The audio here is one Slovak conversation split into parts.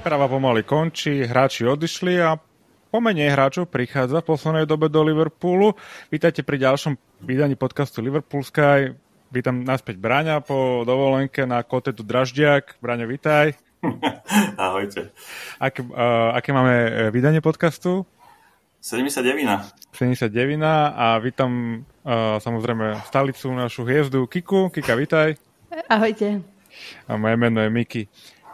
Príprava pomaly končí, hráči odišli a pomenej hráčov prichádza v poslednej dobe do Liverpoolu. Vítajte pri ďalšom vydaní podcastu Liverpool Sky. Vítam naspäť Braňa po dovolenke na kotetu Draždiak. Braňo, vítaj. Ahojte. Aké, uh, aké máme e, vydanie podcastu? 79. 79 a vítam uh, samozrejme stalicu našu hviezdu Kiku. Kika, vítaj. Ahojte. A moje meno je Miki.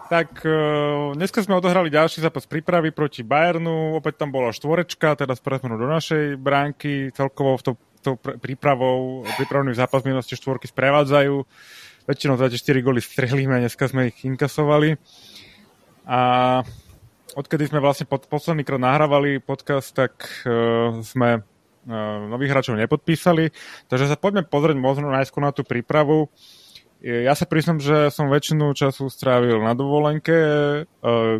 Tak uh, dneska sme odohrali ďalší zápas prípravy proti Bayernu, opäť tam bola štvorečka, teda presmenú do našej bránky, celkovo v to, to prípravou, prípravnými zápasmi nás tie štvorky sprevádzajú. Väčšinou za tie 4 góly strehlíme, dneska sme ich inkasovali. A odkedy sme vlastne pod, posledný krát nahrávali podcast, tak uh, sme uh, nových hráčov nepodpísali, takže sa poďme pozrieť možno najskôr na tú prípravu. Ja sa priznam, že som väčšinu času strávil na dovolenke, e,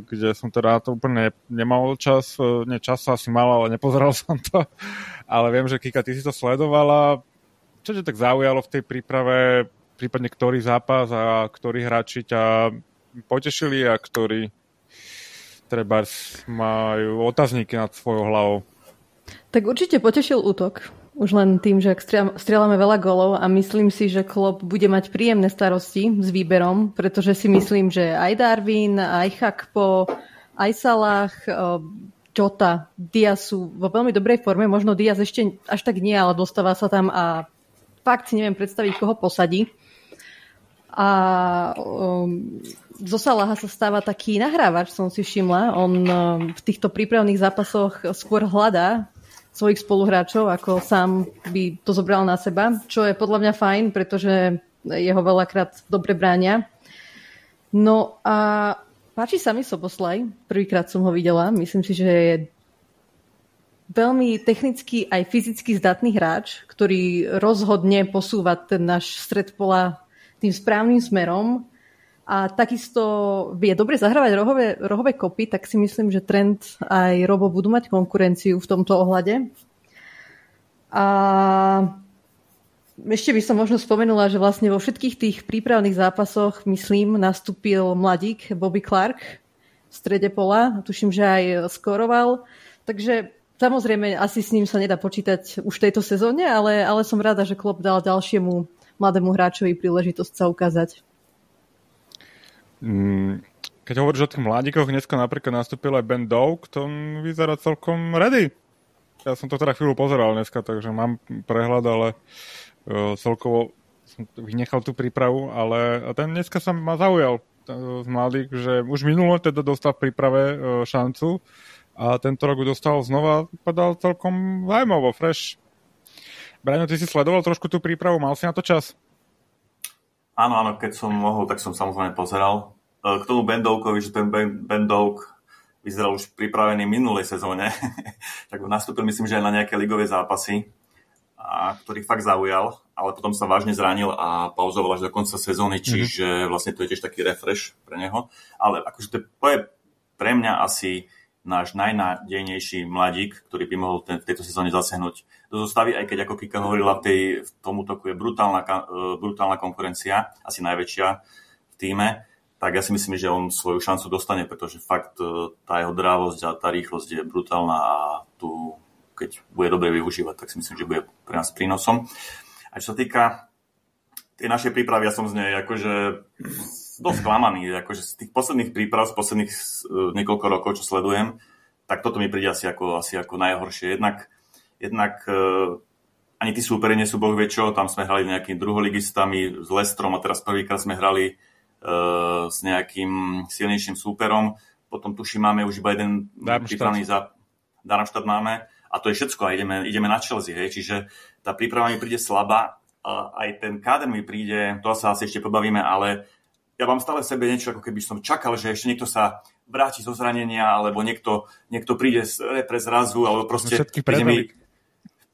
kde som teda to úplne nemal čas, e, nie čas asi mal, ale nepozeral som to. Ale viem, že Kika, ty si to sledovala. Čo ťa tak zaujalo v tej príprave, prípadne ktorý zápas a ktorí hráči ťa potešili a ktorí treba majú otázniky nad svojou hlavou? Tak určite potešil útok už len tým, že strieľame veľa golov a myslím si, že Klopp bude mať príjemné starosti s výberom, pretože si myslím, že aj Darwin, aj Chakpo, aj Salah, Jota, Diaz sú vo veľmi dobrej forme. Možno Diaz ešte až tak nie, ale dostáva sa tam a fakt si neviem predstaviť, koho posadí. A um, zo Salaha sa stáva taký nahrávač, som si všimla. On um, v týchto prípravných zápasoch skôr hľadá svojich spoluhráčov, ako sám by to zobral na seba, čo je podľa mňa fajn, pretože jeho veľakrát dobre bránia. No a páči sa mi Soboslaj, prvýkrát som ho videla, myslím si, že je veľmi technicky aj fyzicky zdatný hráč, ktorý rozhodne posúva ten náš stred pola tým správnym smerom a takisto vie dobre zahrávať rohové, rohové kopy, tak si myslím, že Trend aj Robo budú mať konkurenciu v tomto ohľade. A ešte by som možno spomenula, že vlastne vo všetkých tých prípravných zápasoch, myslím, nastúpil mladík Bobby Clark v strede pola. Tuším, že aj skoroval. Takže samozrejme, asi s ním sa nedá počítať už v tejto sezóne, ale, ale som rada, že Klopp dal ďalšiemu mladému hráčovi príležitosť sa ukázať. Mm, keď hovoríš o tých mladíkoch, dneska napríklad nastúpil aj Ben Doak, to vyzerá celkom ready. Ja som to teda chvíľu pozeral dneska, takže mám prehľad, ale uh, celkovo som vynechal tú prípravu, ale ten dneska sa ma zaujal z mladých, že už minulo teda dostal v príprave uh, šancu a tento rok dostal znova, podal celkom zaujímavo, fresh. Braňo, ty si sledoval trošku tú prípravu, mal si na to čas? Áno, áno, keď som mohol, tak som samozrejme pozeral. E, k tomu Bendovkovi, že ten Bendovk vyzeral už pripravený minulej sezóne, tak nastúpil myslím, že aj na nejaké ligové zápasy, a ktorý fakt zaujal, ale potom sa vážne zranil a pauzoval až do konca sezóny, mhm. čiže vlastne to je tiež taký refresh pre neho. Ale akože to je pre mňa asi náš najnádejnejší mladík, ktorý by mohol ten, v tejto sezóne zasiahnuť do zostavy, aj keď ako Kika hovorila, v, tej, v tom útoku je brutálna, e, brutálna konkurencia, asi najväčšia v týme, tak ja si myslím, že on svoju šancu dostane, pretože fakt e, tá jeho drávosť a tá rýchlosť je brutálna a tu, keď bude dobre využívať, tak si myslím, že bude pre nás prínosom. A čo sa týka tej našej prípravy, ja som z nej akože dosť klamaný, akože z tých posledných príprav, z posledných e, niekoľko rokov, čo sledujem, tak toto mi príde asi ako, asi ako najhoršie. Jednak Jednak uh, ani tí súperi nie sú boh čo, tam sme hrali nejakými druholigistami s Lestrom a teraz prvýkrát sme hrali uh, s nejakým silnejším súperom. Potom tuším, máme už iba jeden prípravný za Darmstadt máme a to je všetko a ideme, ideme na Chelsea, hej. čiže tá príprava mi príde slabá, aj ten káder mi príde, to sa asi ešte pobavíme, ale ja mám stále v sebe niečo, ako keby som čakal, že ešte niekto sa vráti zo zranenia, alebo niekto, niekto príde z repre zrazu, alebo proste príde mi,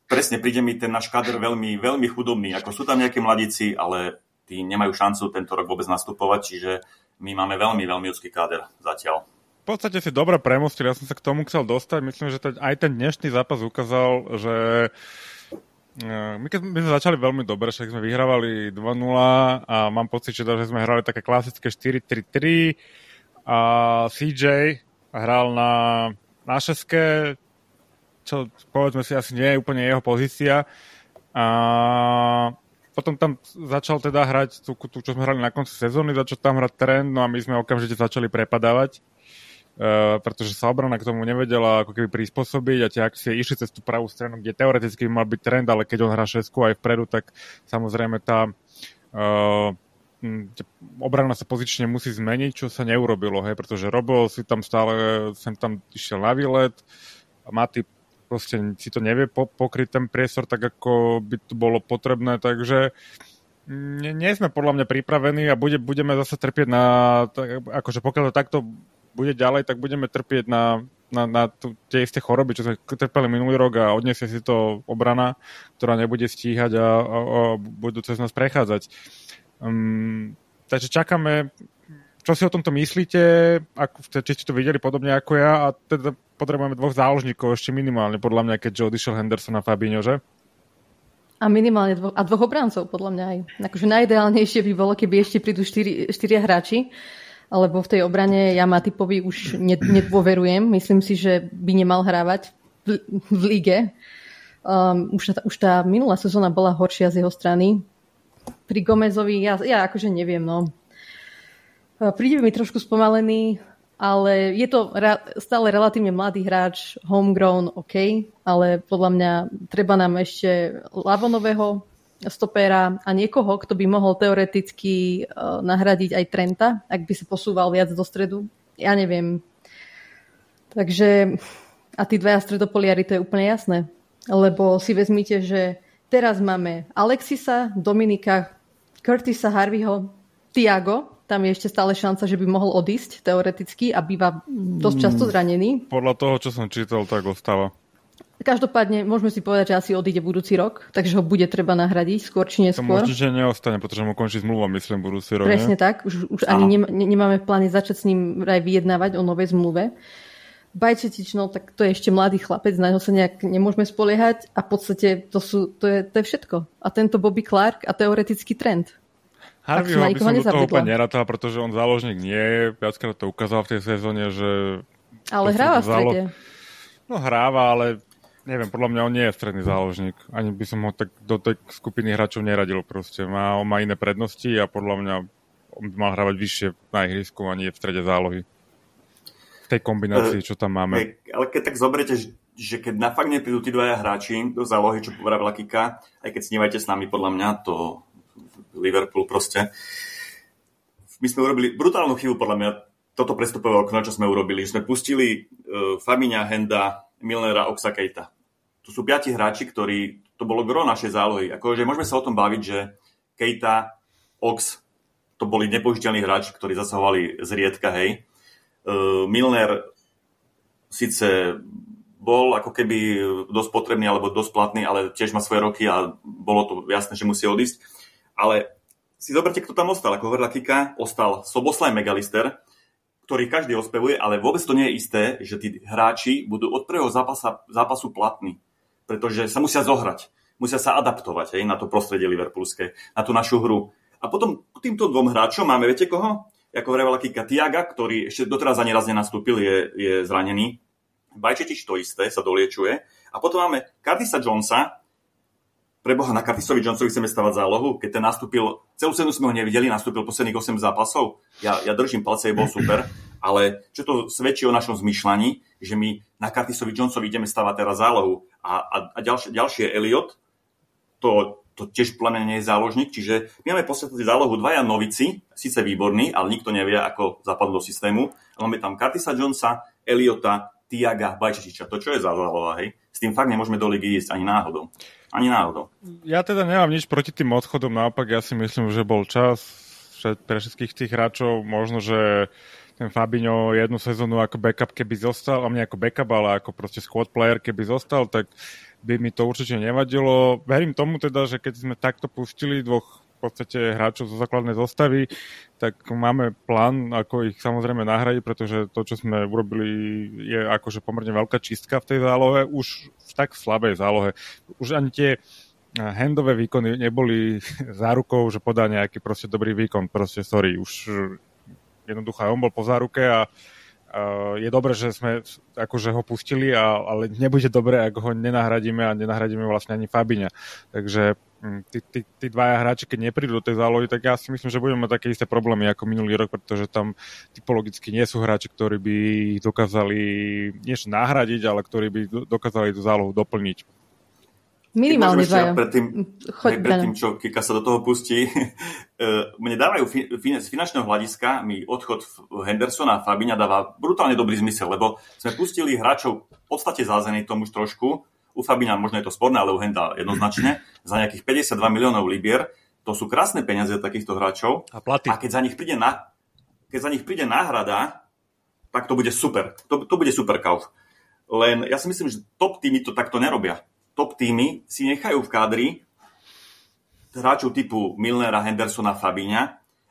presne príde mi ten náš kader veľmi, veľmi chudobný. Ako sú tam nejaké mladíci, ale tí nemajú šancu tento rok vôbec nastupovať, čiže my máme veľmi, veľmi ľudský káder zatiaľ. V podstate si dobre premostil, ja som sa k tomu chcel dostať. Myslím, že aj ten dnešný zápas ukázal, že my keď my sme začali veľmi dobre, však sme vyhrávali 2-0 a mám pocit, že, že sme hrali také klasické 4-3-3 a CJ hral na, na šeske, čo povedzme si asi nie je úplne jeho pozícia. A potom tam začal teda hrať tú, tú, čo sme hrali na konci sezóny, začal tam hrať trend, no a my sme okamžite začali prepadávať, pretože sa obrana k tomu nevedela ako keby prispôsobiť a tie akcie išli cez tú pravú stranu, kde teoreticky by mal byť trend, ale keď on hrá šesku aj vpredu, tak samozrejme tá uh, obrana sa pozične musí zmeniť, čo sa neurobilo, hej, pretože Robo si tam stále sem tam išiel na výlet, a Maty proste si to nevie po, pokryť ten priestor tak, ako by to bolo potrebné, takže nie, nie sme podľa mňa pripravení a bude, budeme zase trpieť na, tak, akože pokiaľ to takto bude ďalej, tak budeme trpieť na, na, na t- tie isté choroby, čo sme trpeli minulý rok a odniesie si to obrana, ktorá nebude stíhať a, a, a budú cez nás prechádzať. Um, takže čakáme, čo si o tomto myslíte, ako, či ste to videli podobne ako ja a teda potrebujeme dvoch záložníkov ešte minimálne, podľa mňa, keďže odišiel Henderson a Fabinho, že? A minimálne dvoch, a dvoch obrancov, podľa mňa aj. Akože najideálnejšie by bolo, keby ešte prídu štyri, štyria hráči, lebo v tej obrane ja Matipovi už nedôverujem. Myslím si, že by nemal hrávať v, v lige. Um, už, tá, už tá minulá sezóna bola horšia z jeho strany. Pri Gomezovi, ja, ja akože neviem, no. Príde mi trošku spomalený, ale je to stále relatívne mladý hráč, homegrown, OK, ale podľa mňa treba nám ešte Lavonového stopéra a niekoho, kto by mohol teoreticky uh, nahradiť aj Trenta, ak by sa posúval viac do stredu. Ja neviem. Takže a tí dvaja stredopoliari, to je úplne jasné. Lebo si vezmite, že teraz máme Alexisa, Dominika, Curtisa, Harveyho, Tiago, tam je ešte stále šanca, že by mohol odísť teoreticky a býva dosť často mm, zranený. Podľa toho, čo som čítal, tak ostáva. Každopádne môžeme si povedať, že asi odíde budúci rok, takže ho bude treba nahradiť skôr či neskôr. To určite neostane, pretože mu končí zmluva, myslím, budúci rok. Presne nie? tak, už, už ani ne, nemáme v pláne začať s ním aj vyjednávať o novej zmluve. Bajčetič, no tak to je ešte mladý chlapec, na neho sa nejak nemôžeme spoliehať a v podstate to, sú, to, je, to je všetko. A tento Bobby Clark a teoretický trend. Harveyho by som do toho úplne nerátal, pretože on záložník nie je. Viackrát to ukázal v tej sezóne, že... Ale hráva v strede. No hráva, ale neviem, podľa mňa on nie je stredný záložník. Ani by som ho tak do tej skupiny hráčov neradil proste. Má, on má iné prednosti a podľa mňa on by mal hrávať vyššie na ihrisku a nie v strede zálohy. V tej kombinácii, čo tam máme. Hey, ale keď tak zoberiete, že, keď na fakt neprídu tí dvaja hráči do zálohy, čo povedala Kika, aj keď snívajte s nami, podľa mňa to Liverpool proste. My sme urobili brutálnu chybu, podľa mňa, toto prestupové okno, čo sme urobili. Sme pustili uh, Famiňa, Henda, Milnera, Oxa Kejta. Tu sú piati hráči, ktorí, to bolo gro našej zálohy. Akože môžeme sa o tom baviť, že Kejta, Ox, to boli nepožiteľní hráči, ktorí zasahovali zriedka, hej. Uh, Milner síce bol ako keby dosť potrebný alebo dosť platný, ale tiež má svoje roky a bolo to jasné, že musí odísť. Ale si zoberte, kto tam ostal. Ako hovorila Kika, ostal Soboslaj Megalister, ktorý každý ospevuje, ale vôbec to nie je isté, že tí hráči budú od prvého zápasa, zápasu platní. Pretože sa musia zohrať. Musia sa adaptovať hej, na to prostredie liverpoolské, na tú našu hru. A potom k týmto dvom hráčom máme, viete koho? Ako hovorila Kika Tiaga, ktorý ešte doteraz ani raz nenastúpil, je, je zranený. Bajčetič to isté, sa doliečuje. A potom máme Cardisa Jonesa, preboha na Curtisovi Johnsovi chceme stavať zálohu, keď ten nastúpil, celú cenu sme ho nevideli, nastúpil posledných 8 zápasov. Ja, ja držím palce, je bol super, ale čo to svedčí o našom zmyšľaní, že my na Curtisovi Johnsovi ideme stavať teraz zálohu a, a, a ďalšie, ďalšie Elliot, to, to tiež podľa nie je záložník, čiže my máme podstate zálohu dvaja novici, síce výborný, ale nikto nevie, ako zapadlo do systému. Máme tam Curtisa Jonesa, Eliota, Tiaga, Bajčečiča. To čo je za záloha, hej? S tým fakt nemôžeme do ligy ísť ani náhodou. Ani náhodou. Ja teda nemám nič proti tým odchodom, naopak ja si myslím, že bol čas pre všetkých tých hráčov, možno, že ten Fabinho jednu sezónu ako backup, keby zostal, a mne ako backup, ale ako proste squad player, keby zostal, tak by mi to určite nevadilo. Verím tomu teda, že keď sme takto pustili dvoch podstate hráčov zo základnej zostavy, tak máme plán, ako ich samozrejme nahradiť, pretože to, čo sme urobili, je akože pomerne veľká čistka v tej zálohe, už v tak slabej zálohe. Už ani tie handové výkony neboli zárukou, že podá nejaký proste dobrý výkon. Proste, sorry, už jednoducho on bol po záruke a Uh, je dobré, že sme akože ho pustili, ale nebude dobré, ak ho nenahradíme a nenahradíme vlastne ani Fabiňa. Takže tí, tí, tí dvaja hráči, keď neprídu do tej zálohy, tak ja si myslím, že budeme mať také isté problémy ako minulý rok, pretože tam typologicky nie sú hráči, ktorí by ich dokázali niečo nahradiť, ale ktorí by dokázali tú zálohu doplniť. Minimálne dvaja. Predtým, Choď, predtým, čo Kika sa do toho pustí, e, mne dávajú z finančného hľadiska mi odchod Hendersona a Fabiňa dáva brutálne dobrý zmysel, lebo sme pustili hráčov v podstate zázený tomu už trošku. U Fabiňa možno je to sporné, ale u Henda jednoznačne. Za nejakých 52 miliónov libier. To sú krásne peniaze takýchto hráčov. A platy. A keď za nich príde, na, keď za nich príde náhrada, tak to bude super. To, to bude super kauf. Len ja si myslím, že top týmy to takto nerobia top týmy si nechajú v kádri hráčov typu Milnera, Hendersona, Fabíňa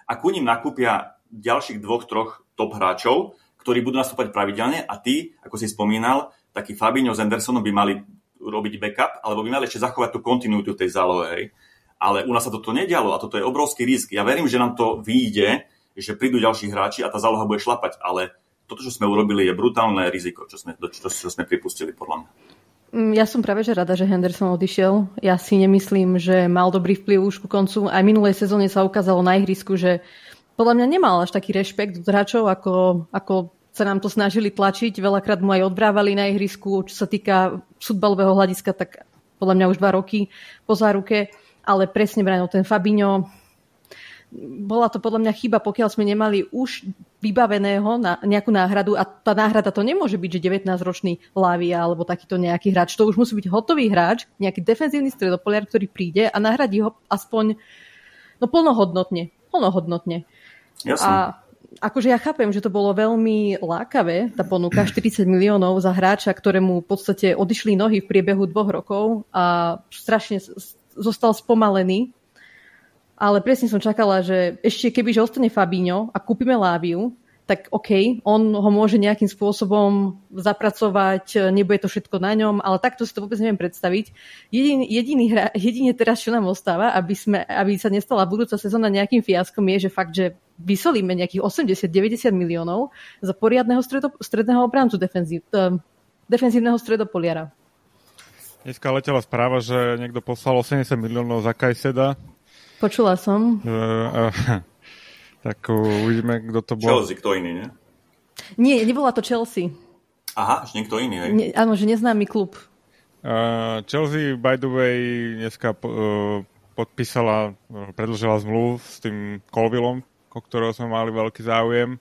a ku ním nakúpia ďalších dvoch, troch top hráčov, ktorí budú nastúpať pravidelne a ty, ako si spomínal, taký Fabinho s Hendersonom by mali robiť backup, alebo by mali ešte zachovať tú kontinuitu tej zálohe. Hej. Ale u nás sa toto nedialo a toto je obrovský risk. Ja verím, že nám to vyjde, že prídu ďalší hráči a tá záloha bude šlapať, ale toto, čo sme urobili, je brutálne riziko, čo sme, čo, čo sme pripustili, podľa mňa. Mm, ja som práve že rada, že Henderson odišiel. Ja si nemyslím, že mal dobrý vplyv už ku koncu. Aj minulej sezóne sa ukázalo na ihrisku, že podľa mňa nemal až taký rešpekt od hráčov, ako, ako sa nám to snažili tlačiť. Veľakrát mu aj odbrávali na ihrisku. Čo sa týka futbalového hľadiska, tak podľa mňa už dva roky po záruke. Ale presne bránil ten Fabinho bola to podľa mňa chyba, pokiaľ sme nemali už vybaveného na nejakú náhradu a tá náhrada to nemôže byť, že 19-ročný Lávia alebo takýto nejaký hráč. To už musí byť hotový hráč, nejaký defenzívny stredopoliar, ktorý príde a nahradí ho aspoň no plnohodnotne. Plnohodnotne. Jasne. A akože ja chápem, že to bolo veľmi lákavé, tá ponuka 40 miliónov za hráča, ktorému v podstate odišli nohy v priebehu dvoch rokov a strašne zostal spomalený ale presne som čakala, že ešte keby že ostane Fabíňo a kúpime Láviu, tak OK, on ho môže nejakým spôsobom zapracovať, nebude to všetko na ňom, ale takto si to vôbec neviem predstaviť. Jediný, jediný hra, jedine teraz, čo nám ostáva, aby, sme, aby sa nestala budúca sezóna nejakým fiaskom, je, že fakt, že vysolíme nejakých 80-90 miliónov za poriadného stredo, stredného obrancu defenzív, uh, defenzívneho stredopoliara. Dneska letela správa, že niekto poslal 80 miliónov za Kajseda, Počula som. Uh, tak uvidíme, kto to bol. Chelsea, kto iný, nie? Nie, nebola to Chelsea. Aha, že niekto iný, hej? Nie, áno, že neznámy klub. Uh, Chelsea, by the way, dneska uh, podpísala, uh, predlžila zmluvu s tým Colvillom, o ktorého sme mali veľký záujem.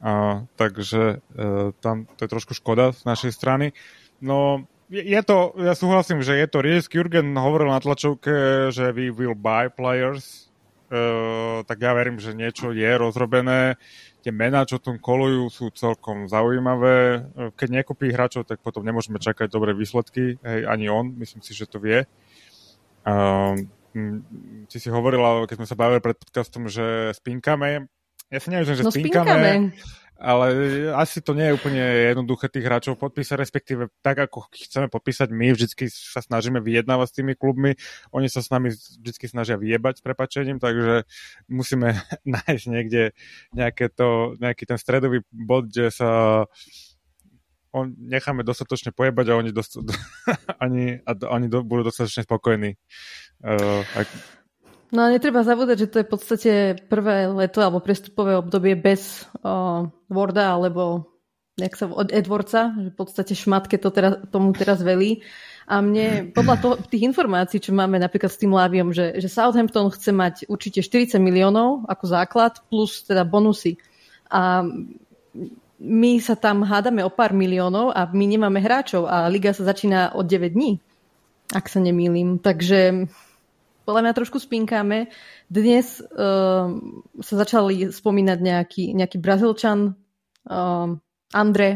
Uh, takže uh, tam to je trošku škoda z našej strany. No, je to, ja súhlasím, že je to risk. Jurgen hovoril na tlačovke, že we will buy players, uh, tak ja verím, že niečo je rozrobené. Tie mená, čo tom kolujú, sú celkom zaujímavé. Keď nekúpí hráčov, tak potom nemôžeme čakať dobré výsledky. Hej, ani on, myslím si, že to vie. Uh, si si hovorila, keď sme sa bavili pred podcastom, že spinkame. Ja si neviem, že no, spinkame, spinkame ale asi to nie je úplne jednoduché tých hráčov podpísať, respektíve tak, ako chceme podpísať my, vždycky sa snažíme vyjednávať s tými klubmi, oni sa s nami vždycky snažia vyjebať s prepačením, takže musíme nájsť niekde nejaké to, nejaký ten stredový bod, kde sa on, necháme dostatočne pojebať a oni, dost, oni, a oni do, budú dostatočne spokojní. Uh, ak, No a netreba zabúdať, že to je v podstate prvé leto alebo prestupové obdobie bez uh, Worda alebo nejak sa, od Edwardsa, že v podstate šmatke to teraz, tomu teraz velí. A mne podľa toho, tých informácií, čo máme napríklad s tým Láviom, že, že Southampton chce mať určite 40 miliónov ako základ plus teda bonusy. A my sa tam hádame o pár miliónov a my nemáme hráčov a liga sa začína od 9 dní, ak sa nemýlim. Takže podľa mňa trošku spinkáme. Dnes uh, sa začali spomínať nejaký, nejaký Brazílčan, uh, Andre.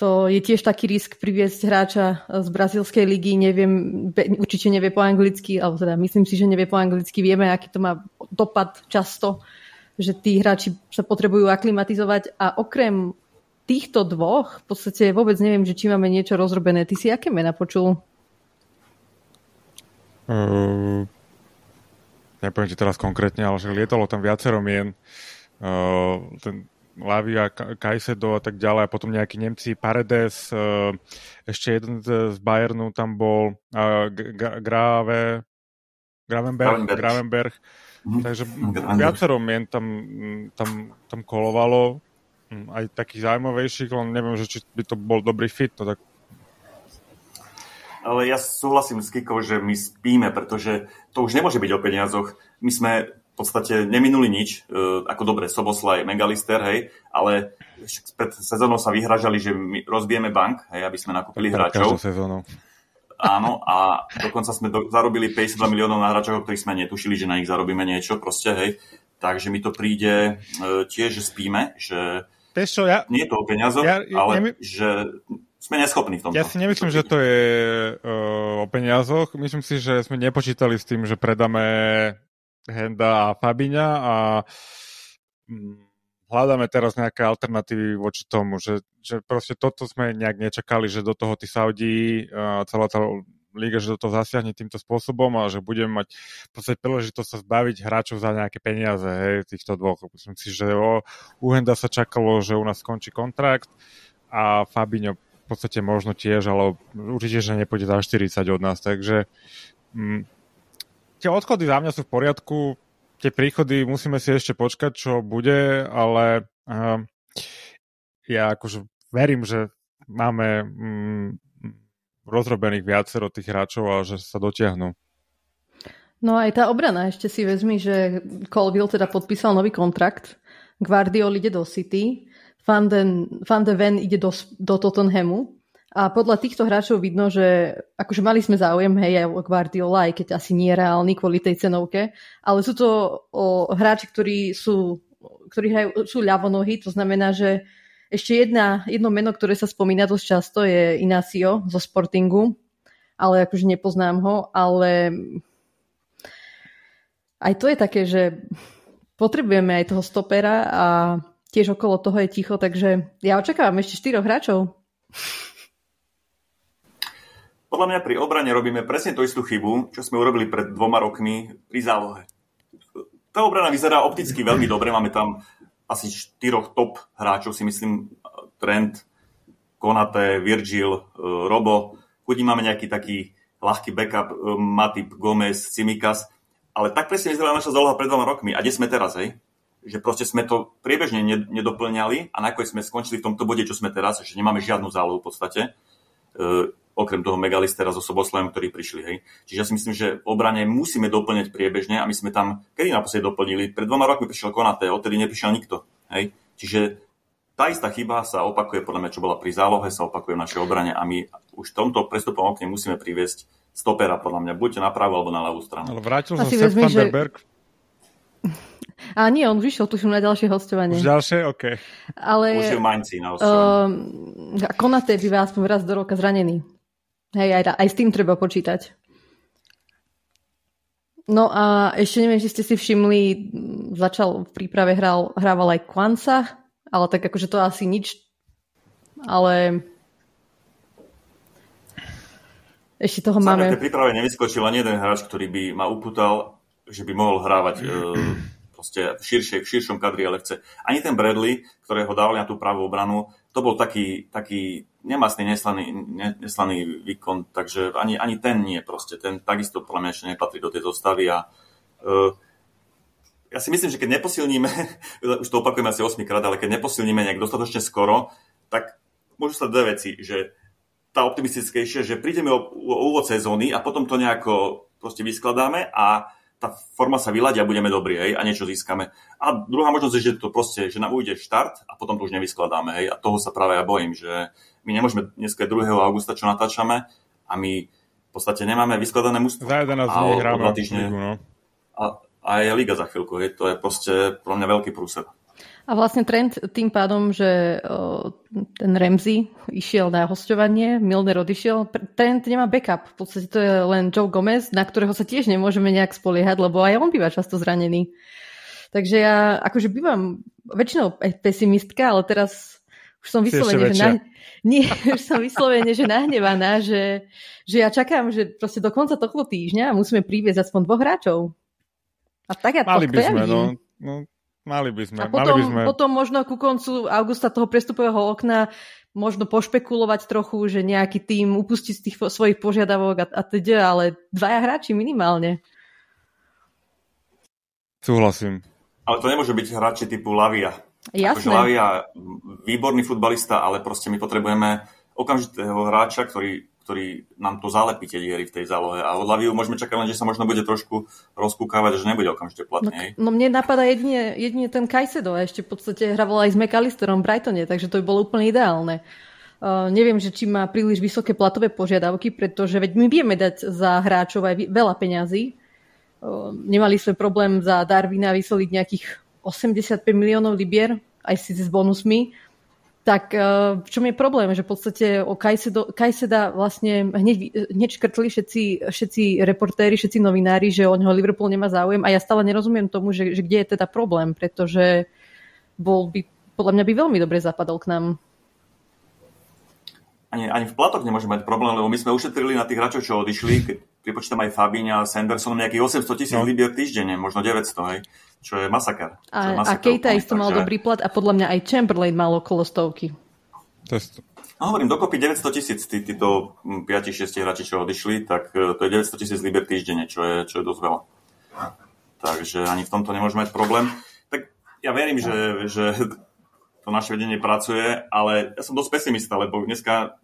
To je tiež taký risk priviesť hráča z brazílskej ligy. Neviem, určite nevie po anglicky, alebo teda myslím si, že nevie po anglicky. Vieme, aký to má dopad často, že tí hráči sa potrebujú aklimatizovať a okrem týchto dvoch v podstate vôbec neviem, že či máme niečo rozrobené. Ty si aké mena počul? Uh, nepoviem ti teraz konkrétne, ale že lietalo tam viacero mien. uh, ten Lavia, Kajsedo a tak ďalej a potom nejakí Nemci, Paredes, uh, ešte jeden z Bayernu tam bol, uh, Grave, Gravenberg, Gravenberg. Gravenberg. Mm-hmm. Takže Gravenberg. viacero mien tam, tam, tam kolovalo, hm, aj takých zaujímavejších, len neviem, že či by to bol dobrý fit, no tak ale ja súhlasím s Kikou, že my spíme, pretože to už nemôže byť o peniazoch. My sme v podstate neminuli nič, e, ako dobre, Soboslaj, Megalister, hej, ale pred sezónou sa vyhražali, že my rozbijeme bank, hej, aby sme nakúpili hráčov. sezónou. Áno, a dokonca sme do, zarobili 52 miliónov na hráčov, ktorých sme netušili, že na nich zarobíme niečo, proste, hej. Takže mi to príde e, tiež, že spíme, že čo, ja, nie je to o peniazoch, ja, ja, ale mi... že sme neschopní v tomto. Ja si nemyslím, že to je uh, o peniazoch. Myslím si, že sme nepočítali s tým, že predáme Henda a Fabiňa a um, hľadáme teraz nejaké alternatívy voči tomu, že, že proste toto sme nejak nečakali, že do toho tí Saudí, celá tá liga, že do toho zasiahne týmto spôsobom a že budeme mať v podstate príležitosť sa zbaviť hráčov za nejaké peniaze, hej, týchto dvoch. Myslím si, že o, u Henda sa čakalo, že u nás skončí kontrakt a Fabinho podstate možno tiež, ale určite, že nepôjde za 40 od nás, takže mm, tie odchody za mňa sú v poriadku, tie príchody musíme si ešte počkať, čo bude, ale uh, ja akože verím, že máme mm, rozrobených viacero tých hráčov a že sa dotiahnu. No aj tá obrana, ešte si vezmi, že Colville teda podpísal nový kontrakt, Guardiol ide do City, Van, den, Van de Ven ide do, do Tottenhamu a podľa týchto hráčov vidno, že akože mali sme záujem, hej, aj o Guardiola, aj keď asi nie je reálny kvôli tej cenovke, ale sú to o, hráči, ktorí sú, ktorí hrajú, sú ľavonohy, to znamená, že ešte jedna, jedno meno, ktoré sa spomína dosť často je Inacio zo Sportingu, ale akože nepoznám ho, ale aj to je také, že potrebujeme aj toho stopera a tiež okolo toho je ticho, takže ja očakávam ešte štyroch hráčov. Podľa mňa pri obrane robíme presne tú istú chybu, čo sme urobili pred dvoma rokmi pri zálohe. Tá obrana vyzerá opticky veľmi dobre, máme tam asi štyroch top hráčov, si myslím, Trent, Konate, Virgil, e, Robo. Chudí máme nejaký taký ľahký backup, e, Matip, Gomez, Cimikas, ale tak presne vyzerala naša záloha pred dvoma rokmi. A kde sme teraz, hej? že proste sme to priebežne nedoplňali a nakoniec sme skončili v tomto bode, čo sme teraz, že nemáme žiadnu zálohu v podstate, okrem toho Megalistera so Soboslajem, ktorí prišli. Hej. Čiže ja si myslím, že v obrane musíme doplňať priebežne a my sme tam, kedy naposledy doplnili, pred dvoma rokmi prišiel Konaté, odtedy neprišiel nikto. Hej. Čiže tá istá chyba sa opakuje, podľa mňa, čo bola pri zálohe, sa opakuje v našej obrane a my už v tomto prestupom okne musíme priviesť stopera, podľa mňa, buďte na pravú alebo na ľavú stranu. Ale vrátil sa Sepp že... A nie, on vyšiel, tuším, na ďalšie hostovanie. Už ďalšie? OK. Ale... Už je v Mainci na Um, Konaté býva aspoň raz do roka zranený. Hej, aj, aj s tým treba počítať. No a ešte neviem, či ste si všimli, začal v príprave hral, hrával aj Kwanza, ale tak akože to asi nič, ale ešte toho Sám máme... V tej príprave nevyskočil ani jeden hráč, ktorý by ma uputal, že by mohol hrávať e, proste v, širšie, v širšom kadri LFC. Ani ten Bradley, ktorého dávali na tú pravú obranu, to bol taký, taký nemastný, neslaný, ne, neslaný výkon, takže ani, ani ten nie proste. Ten takisto podľa mňa ešte nepatrí do tej zostavy a uh, ja si myslím, že keď neposilníme, už to opakujem asi 8 krát, ale keď neposilníme nejak dostatočne skoro, tak môžu sa dve veci, že tá optimistickejšia, že prídeme o, o úvod sezóny a potom to nejako proste vyskladáme a tá forma sa vyladia a budeme dobrí, hej, a niečo získame. A druhá možnosť je, že to proste, že nám ujde štart a potom to už nevyskladáme, hej, a toho sa práve ja bojím, že my nemôžeme dneska 2. augusta, čo natáčame, a my v podstate nemáme vyskladané mústvo. Za 11 dní hráme. No. a, a je liga za chvíľku, hej, to je proste pre mňa veľký prúser. A vlastne trend tým pádom, že ten Ramsey išiel na hostovanie, Milner odišiel, trend nemá backup. V podstate to je len Joe Gomez, na ktorého sa tiež nemôžeme nejak spoliehať, lebo aj on býva často zranený. Takže ja akože bývam väčšinou pesimistka, ale teraz už som vyslovene, že na, nie, už som vyslovene, že nahnevaná, že, že ja čakám, že proste do konca tohto týždňa musíme priviesť aspoň dvoch hráčov. A tak ja Mali to, by sme, no, no Mali by sme. A potom, mali by sme... potom možno ku koncu augusta toho prestupového okna možno pošpekulovať trochu, že nejaký tým upustí z tých svojich požiadavok a, a teda, ale dvaja hráči minimálne. Súhlasím. Ale to nemôže byť hráči typu Lavia. Jasné. Akože Lavia, výborný futbalista, ale proste my potrebujeme okamžitého hráča, ktorý ktorý nám to zalepí tie diery v tej zálohe. A od Laviu môžeme čakať len, že sa možno bude trošku rozkúkávať, že nebude okamžite platný. No, no mne napadá jedine, jedine ten Kajsedo a ešte v podstate hraval aj s McAllisterom v Brightone, takže to by bolo úplne ideálne. Uh, neviem, že či má príliš vysoké platové požiadavky, pretože veď my vieme dať za hráčov aj veľa peňazí. Uh, nemali sme problém za Darwina vysoliť nejakých 85 miliónov libier, aj si s bonusmi tak eh, v čom je problém? Že v podstate o Kajseda vlastne hneď, hneď škrtli všetci, všetci reportéri, všetci novinári, že o neho Liverpool nemá záujem a ja stále nerozumiem tomu, že, že kde je teda problém, pretože bol by, podľa mňa by veľmi dobre zapadol k nám ani, ani v platoch nemôže mať problém, lebo my sme ušetrili na tých hráčov, čo odišli, keď pripočítam aj Fabíňa a Sanderson, nejakých 800 tisíc no. libier týždenne, možno 900, hej, čo je masaker. A, a Kejta isto mal dobrý plat a podľa mňa aj Chamberlain mal okolo stovky. To je... No hovorím, dokopy 900 tisíc tí, títo 5-6 hráči, čo odišli, tak e, to je 900 tisíc liber týždenne, čo je, čo je dosť veľa. Takže ani v tomto nemôžeme mať problém. Tak ja verím, že, že to naše vedenie pracuje, ale ja som dosť pesimista, lebo dneska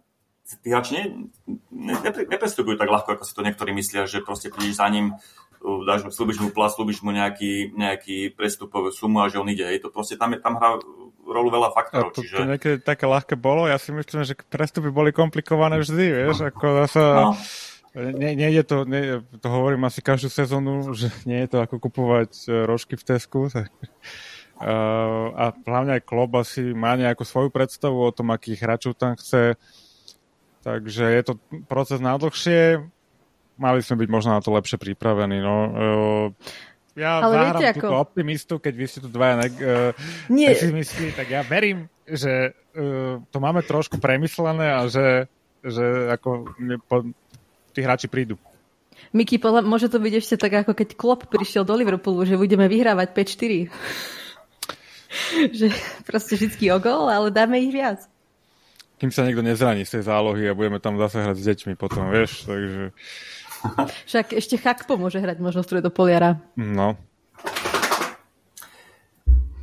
tí hráči ne, ne, neprestupujú tak ľahko, ako si to niektorí myslia, že proste prídeš za ním, dáš mu, slúbiš mu plat, slúbiš mu nejaký, nejaký prestupovú sumu a že on ide. Je to proste, tam, je, tam hrá rolu veľa faktorov. A to, čiže... to niekedy také ľahké bolo, ja si myslím, že prestupy boli komplikované vždy, vieš, ako sa... No. Nie je to, nie, to hovorím asi každú sezónu, že nie je to ako kupovať e, rožky v Tesku. Tak Uh, a hlavne aj klub asi má nejakú svoju predstavu o tom, akých hráčov tam chce. Takže je to proces na dlhšie. Mali sme byť možno na to lepšie pripravení. No. Uh, ja Ale viete, ako... túto optimistu, keď vy ste tu dvaja ne- uh, Nie. pesimisti, tak ja verím, že uh, to máme trošku premyslené a že, že ako po, tí hráči prídu. Miki, môže to byť ešte tak, ako keď Klopp prišiel do Liverpoolu, že budeme vyhrávať 5-4. že proste vždy o gol, ale dáme ich viac. Kým sa niekto nezraní z tej zálohy a budeme tam zase hrať s deťmi potom, vieš, takže... Však ešte Chakpo môže hrať možno stredopoliara. No.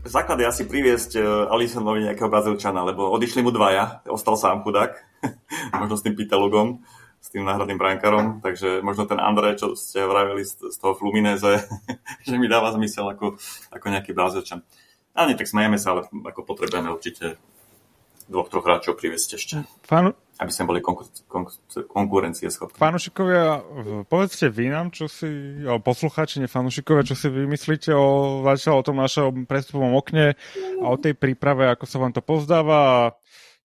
Základ je asi priviesť e, Alisonovi nejakého Brazílčana, lebo odišli mu dvaja, ostal sám chudák, možno s tým Pitelugom, s tým náhradným bránkarom, takže možno ten André, čo ste vravili z, z toho Fluminese, že mi dáva zmysel ako, ako nejaký Brazílčan. A nie, tak smejeme sa, ale ako potrebujeme určite dvoch, troch hráčov priviesť ešte. Fanu... Aby sme boli konkur- konkur- konkurencie schopní. Fanušikovia, povedzte vy nám, čo si, o poslucháči, ne fanušikovia, čo si vymyslíte o, o tom našom prestupovom okne a o tej príprave, ako sa vám to pozdáva a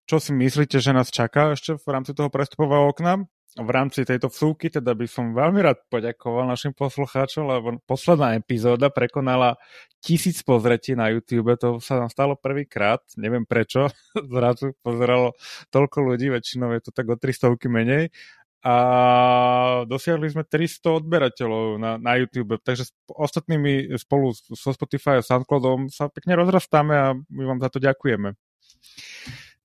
čo si myslíte, že nás čaká ešte v rámci toho prestupového okna v rámci tejto vsúky teda by som veľmi rád poďakoval našim poslucháčom, lebo posledná epizóda prekonala tisíc pozretí na YouTube, to sa nám stalo prvýkrát, neviem prečo, zrazu pozeralo toľko ľudí, väčšinou je to tak o 300 menej a dosiahli sme 300 odberateľov na, na YouTube, takže s ostatnými spolu so Spotify a Soundcloudom sa pekne rozrastáme a my vám za to ďakujeme.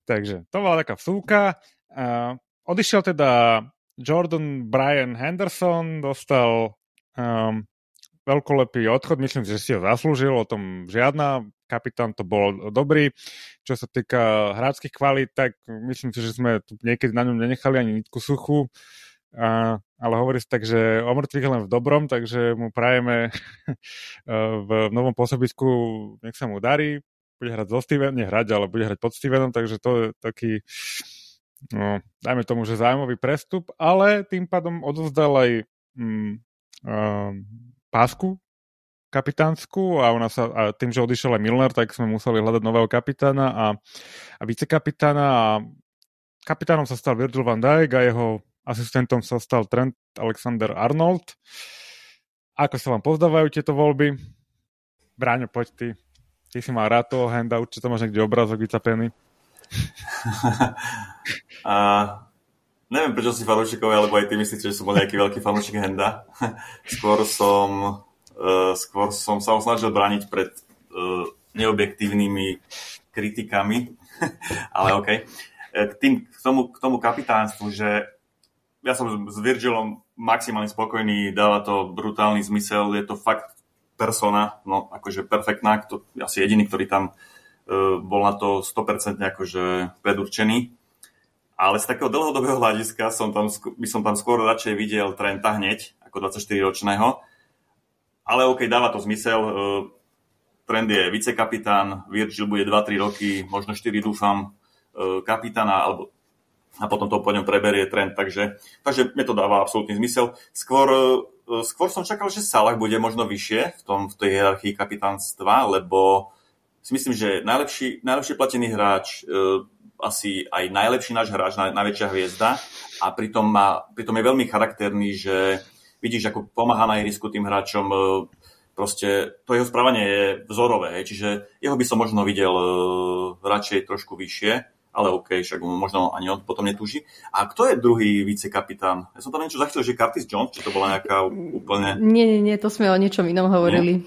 Takže to bola taká vsúka. Uh, odišiel teda Jordan Brian Henderson dostal um, veľkolepý odchod, myslím, že si ho zaslúžil, o tom žiadna, kapitán to bol dobrý. Čo sa týka hráckých kvalít, tak myslím si, že sme tu niekedy na ňom nenechali ani nitku suchu, a, ale hovorí sa tak, že o mŕtvych len v dobrom, takže mu prajeme v novom pôsobisku, nech sa mu darí, bude hrať so Stevenom, nehrať, ale bude hrať pod Stevenom, takže to je taký no, dajme tomu, že zájmový prestup, ale tým pádom odovzdal aj mm, um, pásku kapitánsku a, ona sa, a tým, že odišiel aj Milner, tak sme museli hľadať nového kapitána a, a vicekapitána a kapitánom sa stal Virgil van Dijk a jeho asistentom sa stal Trent Alexander Arnold. Ako sa vám pozdávajú tieto voľby? Bráňo, poď ty. Ty si mal rád toho henda, určite máš niekde obrazok vycapený. a neviem, prečo si fanúšikovia, alebo aj ty myslíte, že som bol nejaký veľký fanúšik Henda. skôr som, uh, skôr som sa snažil brániť pred neobjektívnymi kritikami, ale OK. K, tým, k, tomu, k tomu kapitánstvu, že ja som s Virgilom maximálne spokojný, dáva to brutálny zmysel, je to fakt persona, no akože perfektná, to asi jediný, ktorý tam uh, bol na to 100% akože predurčený. Ale z takého dlhodobého hľadiska som tam, by som tam skôr radšej videl Trenta hneď, ako 24-ročného. Ale OK, dáva to zmysel. Uh, Trend je vicekapitán, Virgil bude 2-3 roky, možno 4 dúfam, uh, kapitána, alebo a potom to po ňom preberie trend, takže, takže mne to dáva absolútny zmysel. Skôr, e, skôr som čakal, že Salah bude možno vyššie v, tom, v tej hierarchii kapitánstva, lebo si myslím, že najlepší, najlepšie platený hráč, e, asi aj najlepší náš hráč, naj, najväčšia hviezda a pritom, má, pritom je veľmi charakterný, že vidíš, ako pomáha na ihrisku tým hráčom, e, proste to jeho správanie je vzorové, čiže jeho by som možno videl e, radšej trošku vyššie ale OK, však možno ani on potom netúži. A kto je druhý vicekapitán? Ja som tam niečo zachytil, že Curtis Jones, či to bola nejaká úplne... Nie, nie, nie, to sme o niečom inom hovorili. No.